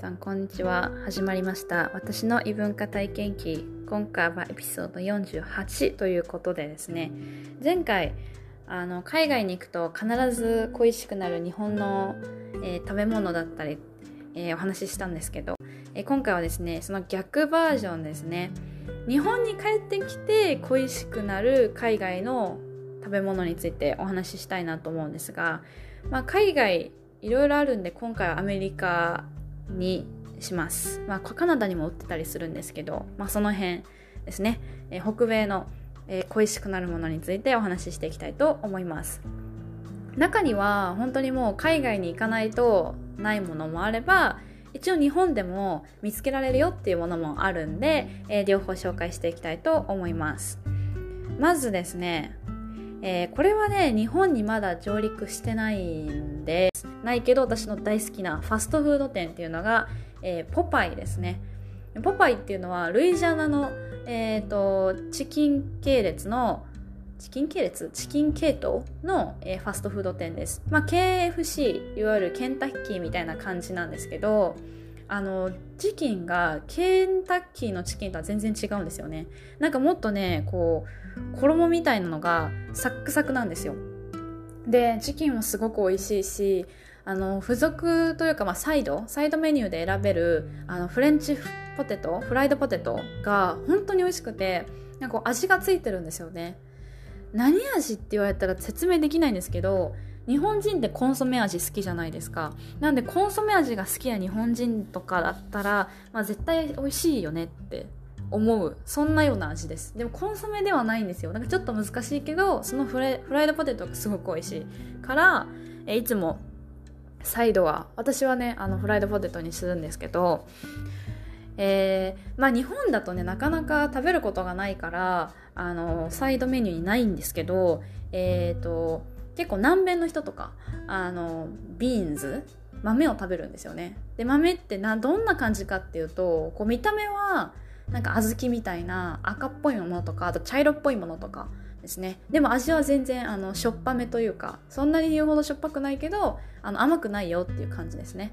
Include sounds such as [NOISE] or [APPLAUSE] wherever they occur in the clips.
さんこんにちは。始まりました。私の異文化体験記。今回はエピソード48ということでですね。前回あの海外に行くと必ず恋しくなる日本の、えー、食べ物だったり、えー、お話ししたんですけど、えー、今回はですねその逆バージョンですね。日本に帰ってきて恋しくなる海外の食べ物についてお話ししたいなと思うんですが、まあ、海外いろいろあるんで今回はアメリカにします、まあ、カナダにも売ってたりするんですけど、まあ、その辺ですね、えー、北米の、えー、恋しくなるものについてお話ししていきたいと思います。中には本当にもう海外に行かないとないものもあれば一応日本でも見つけられるよっていうものもあるんで、えー、両方紹介していきたいと思います。まずですねえー、これはね日本にまだ上陸してないんでないけど私の大好きなファストフード店っていうのが、えー、ポパイですね。ポパイっていうのはルイジャナの、えーと、チキン系列のチキン系列？チキン系統の、えー、ファストフード店です、まあ、KFC いわゆるケンタッキーみたいな感じなんですけどあのチキンがケンタッキーのチキンとは全然違うんですよね。なんかもっとねこう衣みたいなのがサックサクなんですよ。でチキンもすごく美味しいしあの付属というか、まあ、サイドサイドメニューで選べるあのフレンチポテトフライドポテトが本当に美味しくてなんか味がついてるんですよね。何味って言われたら説明できないんですけど日本人ってコンソメ味好きじゃないですか。なんでコンソメ味が好きな日本人とかだったら、まあ、絶対美味しいよねって思うそんなような味です。でもコンソメではないんですよ。なんかちょっと難しいけどそのフライフライドポテトがすごく美味しいからえいつもサイドは私はねあのフライドポテトにするんですけどえー、まあ日本だとねなかなか食べることがないからあのサイドメニューにないんですけどえっ、ー、と結構南米の人とかあのビーンズ豆を食べるんですよね。で豆ってなどんな感じかっていうとこう見た目はなんか小豆みたいな赤っぽいものとかあと茶色っぽいものとかですね。でも味は全然あのしょっぱめというかそんなに言うほどしょっぱくないけどあの甘くないよっていう感じですね。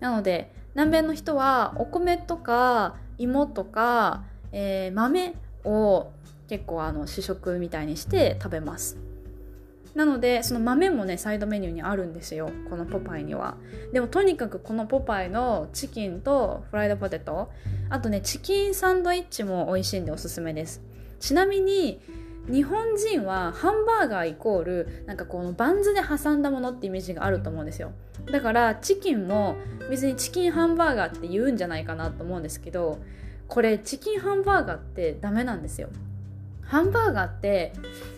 なので南米の人はお米とか芋とか、えー、豆を結構あの主食みたいにして食べます。なのでその豆もねサイドメニューにあるんですよこのポパイには。でもとにかくこのポパイのチキンとフライドポテトあとねチキンサンドイッチも美味しいんでおすすめです。ちなみに日本人はハンバーガーイコールなんかこのバンズで挟んだものってイメージがあると思うんですよ。だからチキンも別にチキンハンバーガーって言うんじゃないかなと思うんですけどこれチキンハンバーガーってダメなんですよ。ハンバーガーって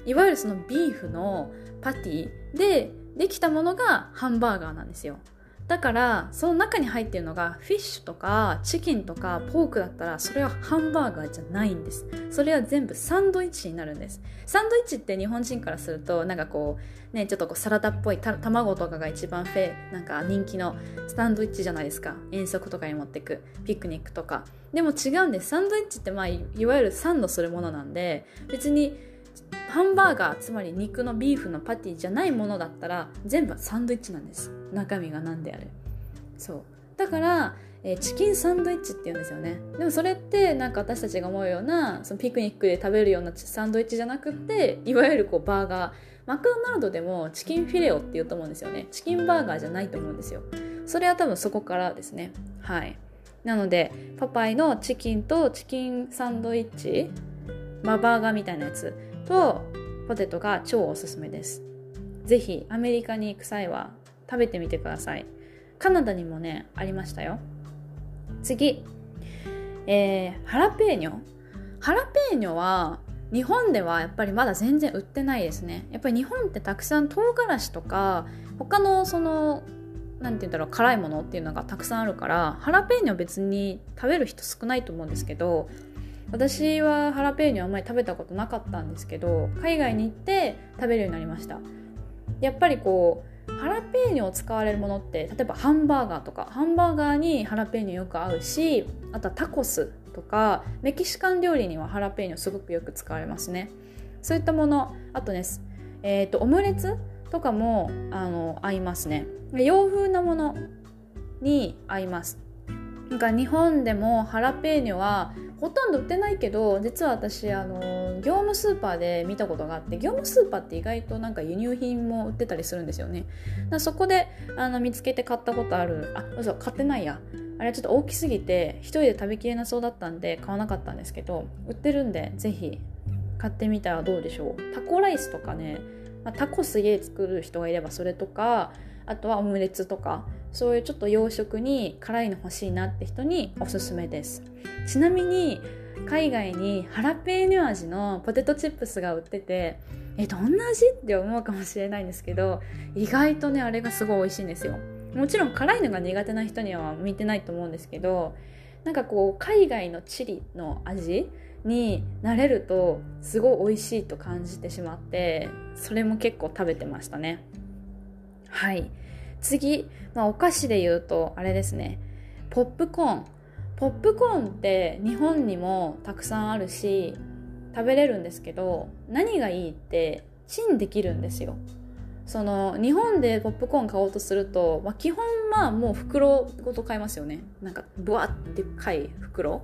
いわゆるそのビーフのパティでできたものがハンバーガーなんですよ。だからその中に入ってるのがフィッシュとかチキンとかポークだったらそれはハンバーガーじゃないんです。それは全部サンドイッチになるんです。サンドイッチって日本人からするとなんかこうねちょっとこうサラダっぽい卵とかが一番フェなんか人気のサンドイッチじゃないですか。遠足とかに持ってくピクニックとか。でも違うんです。サンドイッチってまあいわゆるサンドするものなんで別にハンバーガーつまり肉のビーフのパティじゃないものだったら全部サンドイッチなんです。中身が何であれ。そう。だから、えー、チキンサンドイッチって言うんですよね。でもそれってなんか私たちが思うようなそのピクニックで食べるようなサンドイッチじゃなくっていわゆるこうバーガー。マクドナルドでもチキンフィレオって言うと思うんですよね。チキンバーガーじゃないと思うんですよ。それは多分そこからですね。はい。なのでパパイのチキンとチキンサンドイッチ、まあ、バーガーみたいなやつ。とポテトが超おすすめです。是非アメリカに行く際は食べてみてください。カナダにもねありましたよ。次。えー、ハラペーニョ。ハラペーニョは日本ではやっぱりまだ全然売ってないですね。やっぱり日本ってたくさん唐辛子とか他のその何て言うんだろう辛いものっていうのがたくさんあるからハラペーニョ別に食べる人少ないと思うんですけど私はハラペーニョあんまり食べたことなかったんですけど海外に行って食べるようになりました。やっぱりこうハラペーニョを使われるものって例えばハンバーガーとかハンバーガーにハラペーニョよく合うしあとはタコスとかメキシカン料理にはハラペーニョすごくよく使われますね。そういったものあとね、えーと、オムレツとかもあの合いますね。洋風なものに合います。なんか日本でもハラペーニョはほとんど売ってないけど実は私あの業務スーパーで見たことがあって業務スーパーって意外となんか輸入品も売ってたりするんですよね。だそこであの見つけて買ったことあるあ嘘買ってないや。あれちょっと大きすぎて一人で食べきれなそうだったんで買わなかったんですけど売ってるんでぜひ買ってみたらどうでしょう。タコライスとかね、まあ、タコすげえ作る人がいればそれとかあとはオムレツとか。そういうちょっと洋食に辛いの欲しいなって人におすすめです。ちなみに海外にハラペーニョ味のポテトチップスが売っててえどんな味って思うかもしれないんですけど意外とねあれがすごい美味しいんですよ。もちろん辛いのが苦手な人には向いてないと思うんですけどなんかこう海外のチリの味になれるとすごい美味しいと感じてしまってそれも結構食べてましたね。はい。次、まあ、お菓子で言うとあれですね。ポップコーン。ポップコーンって日本にもたくさんあるし食べれるんですけど何がいいってチンできるんですよ。その日本でポップコーン買おうとすると、まあ、基本まあもう袋ごと買いますよね。なんかブワッてかい袋。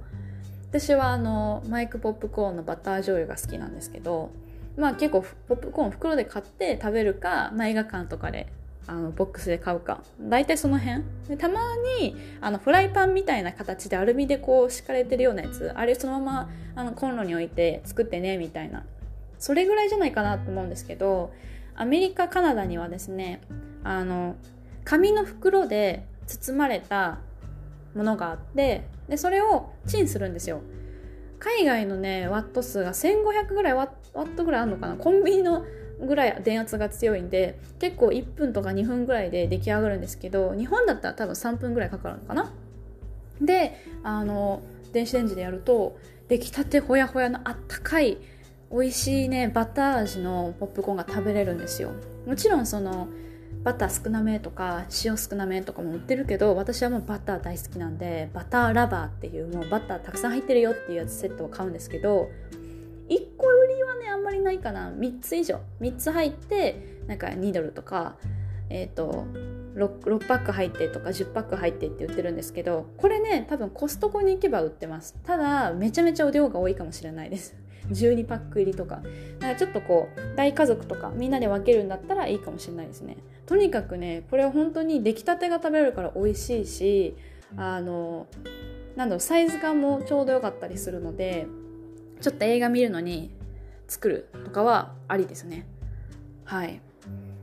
私はあのマイクポップコーンのバター醤油が好きなんですけどまあ結構ポップコーン袋で買って食べるか、まあ、映画館とかであのボックスで買うか。大体その辺。でたまにあのフライパンみたいな形でアルミでこう敷かれてるようなやつ。あれそのままあのコンロに置いて作ってねみたいな。それぐらいじゃないかなと思うんですけどアメリカカナダにはですねあの紙の袋で包まれたものがあってでそれをチンするんですよ。海外のねワット数が1500ぐらいワットぐらいあるのかな。コンビニのぐらい電圧が強いんで結構1分とか2分ぐらいで出来上がるんですけど日本だったら多分3分ぐらいかかるのかな？であの電子レンジでやると出来たてほやほやのあったかい美味しいねバター味のポップコーンが食べれるんですよ。もちろんそのバター少なめとか塩少なめとかも売ってるけど私はもうバター大好きなんでバターラバーっていうもうバターたくさん入ってるよっていうやつセットを買うんですけどないかな？3つ以上。3つ入ってなんか2ドルとかえっ、ー、と 6, 6パック入ってとか10パック入ってって売ってるんですけどこれね多分コストコに行けば売ってます。ただめちゃめちゃお量が多いかもしれないです。[LAUGHS] 12パック入りとか。だからちょっとこう大家族とかみんなで分けるんだったらいいかもしれないですね。とにかくねこれは本当に出来たてが食べれるから美味しいしあのなんだろうサイズ感もちょうど良かったりするのでちょっと映画見るのに作るとかはありですね。はい。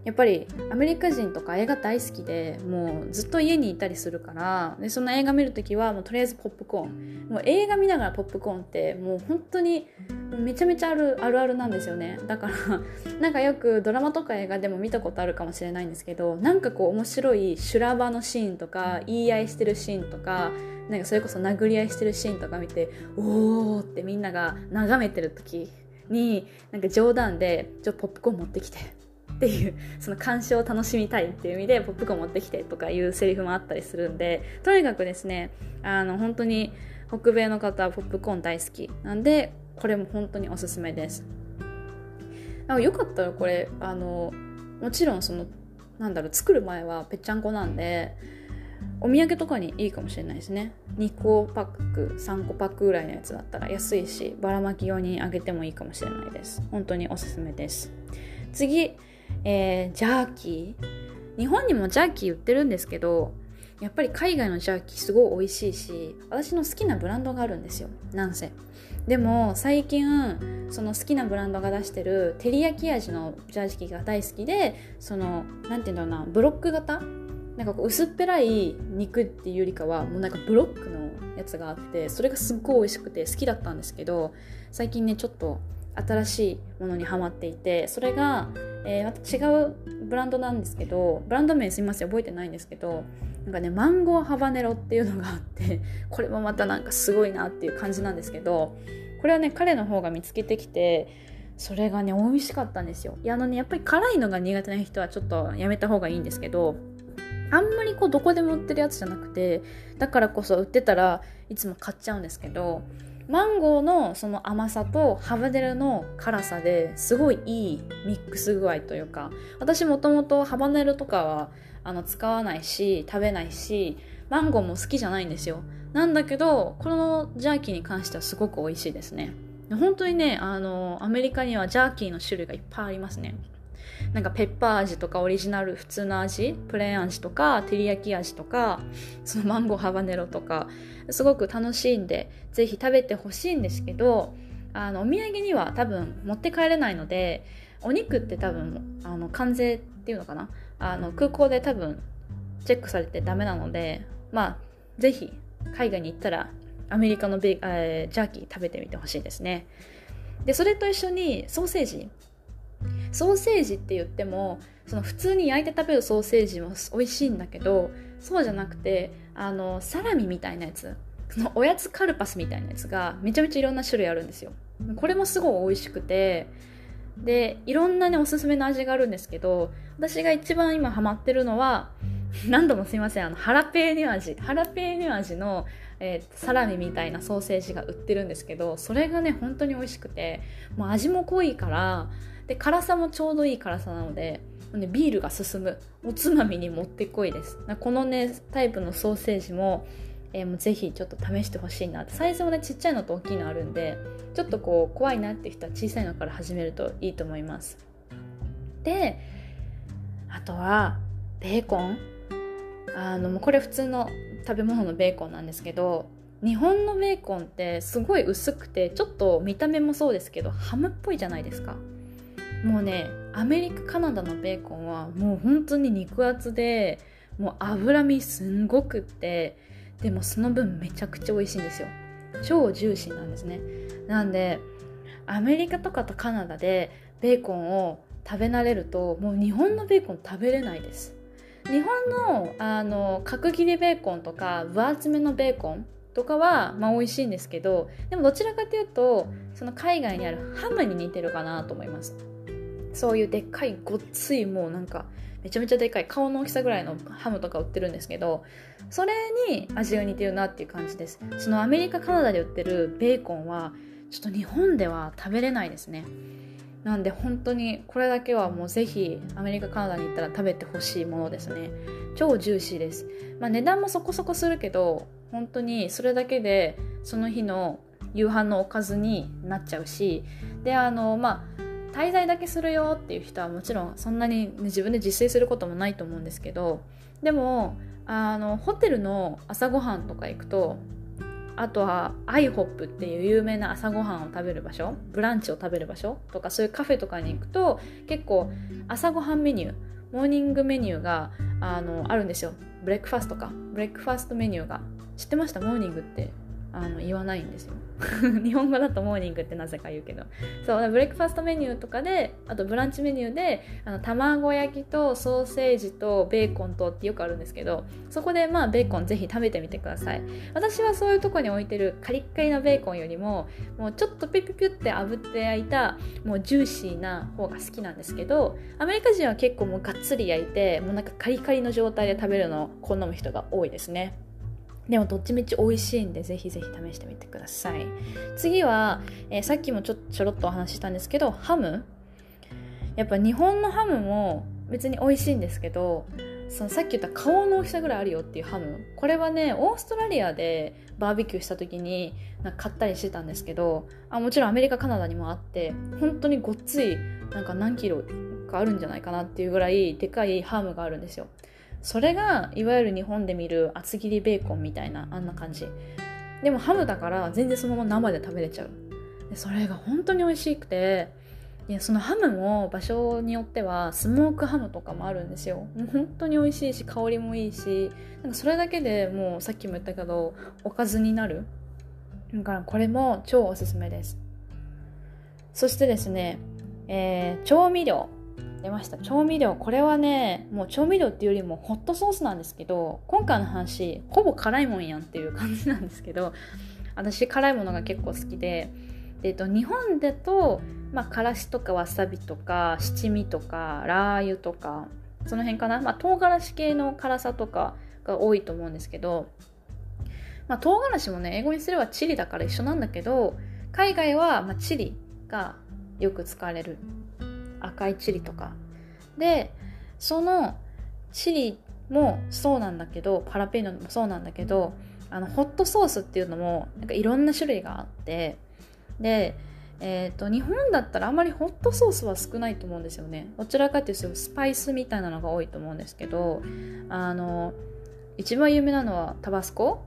やっぱりアメリカ人とか映画大好きでもうずっと家にいたりするからでその映画見る時はもうとりあえずポップコーン。もう映画見ながらポップコーンってもう本当にめちゃめちゃあるあるあるなんですよね。だから [LAUGHS] なんかよくドラマとか映画でも見たことあるかもしれないんですけどなんかこう面白い修羅場のシーンとか言い合いしてるシーンとかなんかそれこそ殴り合いしてるシーンとか見ておーってみんなが眺めてる時になんか冗談で「ちょポップコーン持ってきて」っていうその鑑賞を楽しみたいっていう意味でポップコーン持ってきてとかいうセリフもあったりするんでとにかくですねあの本当に北米の方はポップコーン大好き。なんでこれも本当におすすめです。よかったらこれあのもちろんそのなんだろう作る前はぺっちゃんこなんでお土産とかにいいかもしれないですね。2個パック3個パックぐらいのやつだったら安いしばらまき用にあげてもいいかもしれないです。本当におすすめです。次、えー、ジャーキー。日本にもジャーキー売ってるんですけどやっぱり海外のジャーキーすごい美味しいし私の好きなブランドがあるんですよ。なんせ。でも最近その好きなブランドが出してる照り焼き味のジャーキーが大好きでその何て言うんだろうなブロック型なんかこう薄っぺらい肉っていうよりかはもうなんかブロックのやつがあってそれがすっごい美味しくて好きだったんですけど最近ねちょっと新しいものにハマっていてそれが、えー、また違うブランドなんですけどブランド名すいません覚えてないんですけどなんかねマンゴーハバネロっていうのがあって [LAUGHS] これもまたなんかすごいなっていう感じなんですけどこれはね彼の方が見つけてきてそれがね美味しかったんですよ。いやあのねやっぱり辛いのが苦手な人はちょっとやめた方がいいんですけどあんまりこうどこでも売ってるやつじゃなくてだからこそ売ってたらいつも買っちゃうんですけどマンゴーのその甘さとハバネロの辛さですごいいいミックス具合というか私もともとハバネロとかはあの使わないし食べないしマンゴーも好きじゃないんですよ。なんだけどこのジャーキーに関してはすごく美味しいですね。本当にねあのアメリカにはジャーキーの種類がいっぱいありますね。なんかペッパー味とかオリジナル普通の味プレーン味とか照り焼き味とかそのマンゴーハバネロとかすごく楽しいんでぜひ食べてほしいんですけどあのお土産には多分持って帰れないのでお肉って多分あの関税っていうのかな？あの空港で多分チェックされてダメなのでまあぜひ海外に行ったらアメリカのベ、えー、ジャーキー食べてみてほしいですね。でそれと一緒にソーセージソーセージって言ってもその普通に焼いて食べるソーセージも美味しいんだけどそうじゃなくてあのサラミみたいなやつそのおやつカルパスみたいなやつがめちゃめちゃいろんな種類あるんですよ。これもすごい美味しくてでいろんなねおすすめの味があるんですけど私が一番今ハマってるのは何度もすいませんあのハラペーニョ味。ハラペーニョ味の、えー、サラミみたいなソーセージが売ってるんですけどそれがね本当に美味しくてもう味も濃いからで辛さもちょうどいい辛さなのでね、ビールが進む。おつまみにもってこいです。このねタイプのソーセージもえー、もうぜひちょっと試してほしいなサイズもねちっちゃいのと大きいのあるんでちょっとこう怖いなって人は小さいのから始めるといいと思います。であとはベーコン。あのこれ普通の食べ物のベーコンなんですけど日本のベーコンってすごい薄くてちょっと見た目もそうですけどハムっぽいじゃないですか。もうねアメリカカナダのベーコンはもう本当に肉厚でもう脂身すんごくってでもその分めちゃくちゃ美味しいんですよ。超ジューシーなんですね。なんでアメリカとかとカナダでベーコンを食べ慣れるともう日本のベーコン食べれないです。日本のあの角切りベーコンとか分厚めのベーコンとかはまあ美味しいんですけどでもどちらかというとその海外にあるハムに似てるかなと思います。そういうでっかいごっついもうなんかめちゃめちゃでかい顔の大きさぐらいのハムとか売ってるんですけどそれに味が似てるなっていう感じです。そのアメリカカナダで売ってるベーコンはちょっと日本では食べれないですね。なんで本当にこれだけはもうぜひアメリカカナダに行ったら食べてほしいものですね。超ジューシーです。まあ値段もそこそこするけど本当にそれだけでその日の夕飯のおかずになっちゃうし。であのまあ滞在だけするよっていう人はもちろんそんなに、ね、自分で自炊することもないと思うんですけどでもあのホテルの朝ごはんとか行くとあとは IHOP っていう有名な朝ごはんを食べる場所ブランチを食べる場所とかそういうカフェとかに行くと結構朝ごはんメニューモーニングメニューがあのあるんですよ。 breakfast か。 breakfast メニューが。知ってました？モーニングって。あの言わないんですよ。[LAUGHS] 日本語だとモーニングってなぜか言うけど。そう breakfast メニューとかであとブランチメニューであの卵焼きとソーセージとベーコンとってよくあるんですけどそこでまあベーコンぜひ食べてみてください。私はそういうとこに置いてるカリッカリのベーコンよりももうちょっとピュピュピュって炙って焼いたもうジューシーな方が好きなんですけどアメリカ人は結構もうがっつり焼いてもうなんかカリカリの状態で食べるのを好む人が多いですね。でもどっちみち美味しいんでぜひぜひ試してみてください。次は、えー、さっきもちょちょろっとお話ししたんですけどハム。やっぱ日本のハムも別に美味しいんですけどそのさっき言った顔の大きさぐらいあるよっていうハム。これはねオーストラリアでバーベキューした時になんか買ったりしてたんですけどあもちろんアメリカカナダにもあって本当にごっついなんか何キロかあるんじゃないかなっていうぐらいでかいハムがあるんですよ。それがいわゆる日本で見る厚切りベーコンみたいなあんな感じ。でもハムだから全然そのまま生で食べれちゃう。でそれが本当に美味しくてでそのハムも場所によってはスモークハムとかもあるんですよ。もう本当に美味しいし香りもいいしなんかそれだけでもうさっきも言ったけどおかずになる。だからこれも超おすすめです。そしてですね、えー、調味料。出ました。調味料。これはねもう調味料っていうよりもホットソースなんですけど今回の話ほぼ辛いもんやんっていう感じなんですけど私辛いものが結構好きでで、えっと、日本だと、まあ、からしとかわさびとか七味とかラー油とかその辺かな、まあ、唐辛子系の辛さとかが多いと思うんですけど、まあ、唐辛子もね英語にすればチリだから一緒なんだけど海外は、まあ、チリがよく使われる。赤いチリとか。でそのチリもそうなんだけどパラペーノもそうなんだけどあのホットソースっていうのもなんかいろんな種類があって。でえーと、日本だったらあんまりホットソースは少ないと思うんですよね。どちらかっていうとスパイスみたいなのが多いと思うんですけどあの一番有名なのはタバスコ？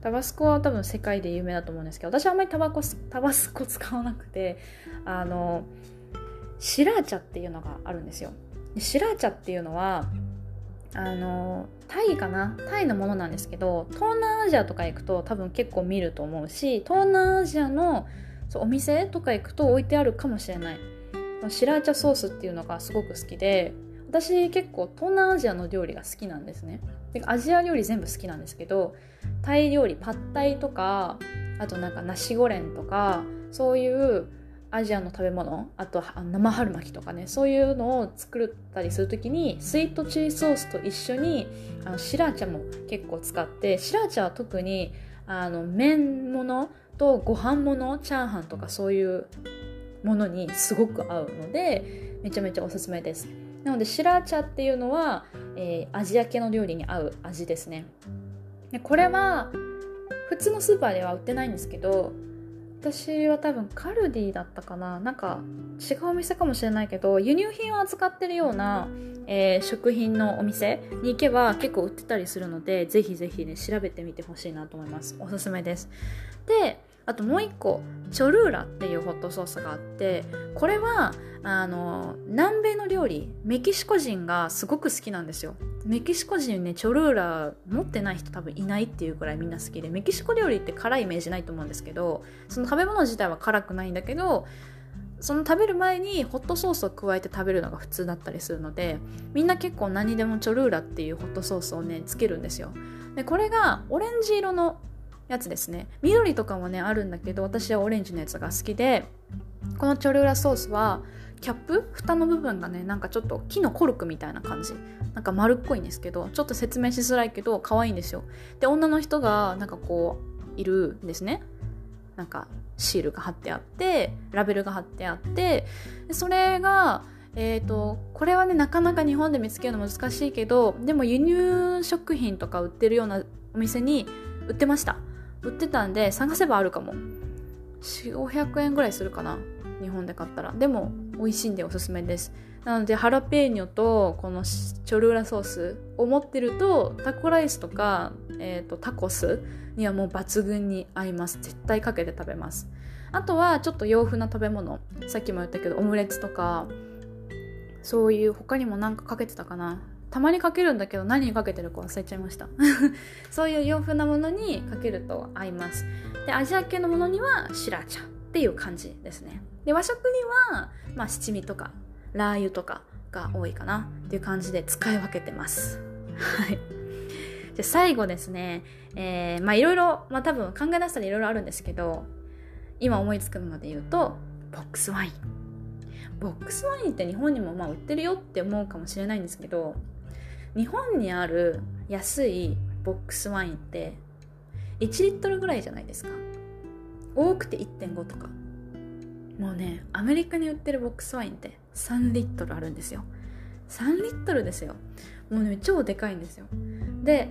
タバスコは多分世界で有名だと思うんですけど私はあんまりタバコタバスコ使わなくてあのシラーチャっていうのがあるんですよ。シラーチャっていうのはあのタイかな？タイのものなんですけど東南アジアとか行くと多分結構見ると思うし東南アジアのそうお店とか行くと置いてあるかもしれない。シラーチャソースっていうのがすごく好きで私結構東南アジアの料理が好きなんですね。でアジア料理全部好きなんですけどタイ料理パッタイとかあとなんかナシゴレンとかそういうアジアの食べ物あと生春巻きとかねそういうのを作ったりする時にスイートチリソースと一緒にあのシラーチャも結構使ってシラーチャは特にあの麺物とご飯物チャーハンとかそういうものにすごく合うのでめちゃめちゃおすすめです。なのでシラーチャっていうのは、えー、アジア系の料理に合う味ですね。でこれは普通のスーパーでは売ってないんですけど私は多分カルディだったかな。なんか違うお店かもしれないけど輸入品を扱ってるような、えー、食品のお店に行けば結構売ってたりするのでぜひぜひね調べてみてほしいなと思います。おすすめです。であともう一個チョルーラっていうホットソースがあってこれはあの南米の料理メキシコ人がすごく好きなんですよ。メキシコ人ねチョルーラ持ってない人多分いないっていうくらいみんな好きでメキシコ料理って辛いイメージないと思うんですけどその食べ物自体は辛くないんだけどその食べる前にホットソースを加えて食べるのが普通だったりするのでみんな結構何でもチョルーラっていうホットソースをねつけるんですよ。でこれがオレンジ色のやつですね。緑とかもねあるんだけど私はオレンジのやつが好きでこのチョルーラソースはキャップ？蓋の部分がねなんかちょっと木のコルクみたいな感じ。なんか丸っこいんですけどちょっと説明しづらいけど可愛いんですよ。で女の人がなんかこういるんですね。なんかシールが貼ってあってラベルが貼ってあってでそれがえーと、これはねなかなか日本で見つけるの難しいけどでも輸入食品とか売ってるようなお店に売ってました売ってたんで探せばあるかも。4500円ぐらいするかな。日本で買ったら。でも美味しいんでおすすめです。なのでハラペーニョとこのチョルーラソースを持ってるとタコライスとか、えーと、タコスにはもう抜群に合います。絶対かけて食べます。あとはちょっと洋風な食べ物。さっきも言ったけどオムレツとか。そういう他にも何かかけてたかな。たまにかけるんだけど何にかけてるか忘れちゃいました。[LAUGHS] そういう洋風なものにかけると合います。でアジア系のものにはシラチャっていう感じですね。で和食には、まあ、七味とかラー油とかが多いかなっていう感じで使い分けてます。[LAUGHS] はい。じゃ最後ですね。えー、まあいろいろまあ多分考え出したらいろいろあるんですけど今思いつくので言うとボックスワイン。ボックスワインって日本にもまあ売ってるよって思うかもしれないんですけど日本にある安いボックスワインって1リットルぐらいじゃないですか。多くて1.5とか。もうねアメリカに売ってるボックスワインって3リットルあるんですよ。3リットルですよ。もうね超でかいんですよ。で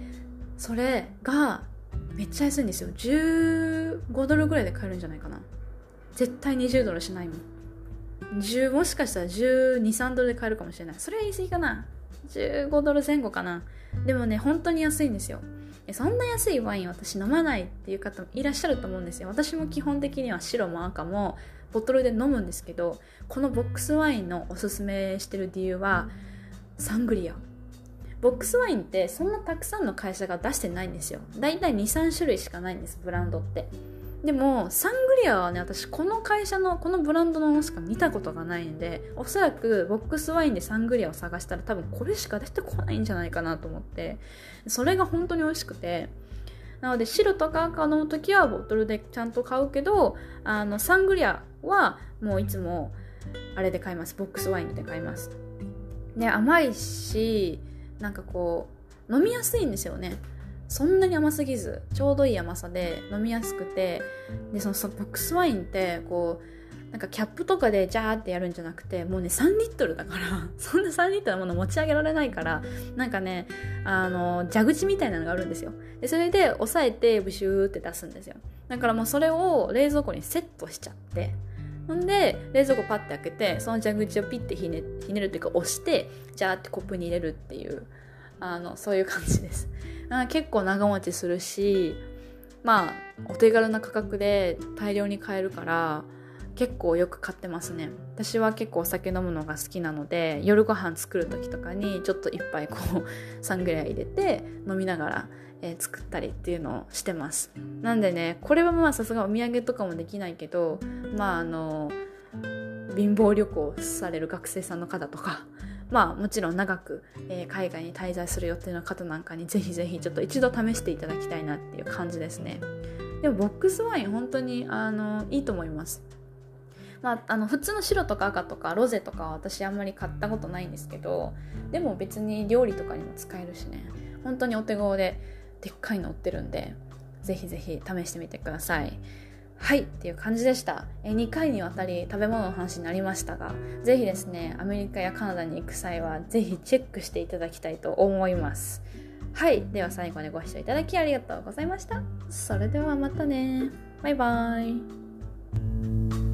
それがめっちゃ安いんですよ。15ドルぐらいで買えるんじゃないかな。絶対20ドルしないもん。10もしかしたら123ドルで買えるかもしれない。それは言い過ぎかな。15ドル前後かな。でもね本当に安いんですよ。そんな安いワイン私飲まないっていう方もいらっしゃると思うんですよ。私も基本的には白も赤もボトルで飲むんですけどこのボックスワインのおすすめしてる理由はサングリア。ボックスワインってそんなたくさんの会社が出してないんですよ。だいたい23種類しかないんですブランドって。でもサングリアはね私この会社のこのブランドのものしか見たことがないんでおそらくボックスワインでサングリアを探したら多分これしか出てこないんじゃないかなと思ってそれが本当に美味しくてなので白とか赤飲む時はボトルでちゃんと買うけどあのサングリアはもういつもあれで買います。ボックスワインで買います。で甘いしなんかこう飲みやすいんですよね。そんなに甘すぎずちょうどいい甘さで飲みやすくてでそのボックスワインってこうなんかキャップとかでジャーってやるんじゃなくてもうね3リットルだから [LAUGHS] そんな3リットルのもの持ち上げられないからなんかねあの蛇口みたいなのがあるんですよ。でそれで押さえてブシューって出すんですよ。だからもうそれを冷蔵庫にセットしちゃってほんで冷蔵庫パッて開けてその蛇口をピッてひねひねるっていうか押してジャーってコップに入れるっていうあのそういう感じです。あ結構長持ちするしまあお手軽な価格で大量に買えるから結構よく買ってますね。私は結構お酒飲むのが好きなので夜ご飯作る時とかにちょっと一杯こう3ぐらい入れて飲みながら、えー、作ったりっていうのをしてます。なんでねこれはまあさすがお土産とかもできないけどまああの貧乏旅行される学生さんの方とかまあもちろん長く、えー、海外に滞在する予定の方なんかにぜひぜひちょっと一度試していただきたいなっていう感じですね。でもボックスワイン本当にあのいいと思います。まあ、あの普通の白とか赤とかロゼとかは私あんまり買ったことないんですけどでも別に料理とかにも使えるしね。本当にお手頃ででっかいの売ってるんでぜひぜひ試してみてください。はいっていう感じでした。え2回にわたり食べ物の話になりましたが是非ですねアメリカやカナダに行く際は是非チェックしていただきたいと思います。はいでは最後までご視聴いただきありがとうございました。それではまたね。バイバーイ。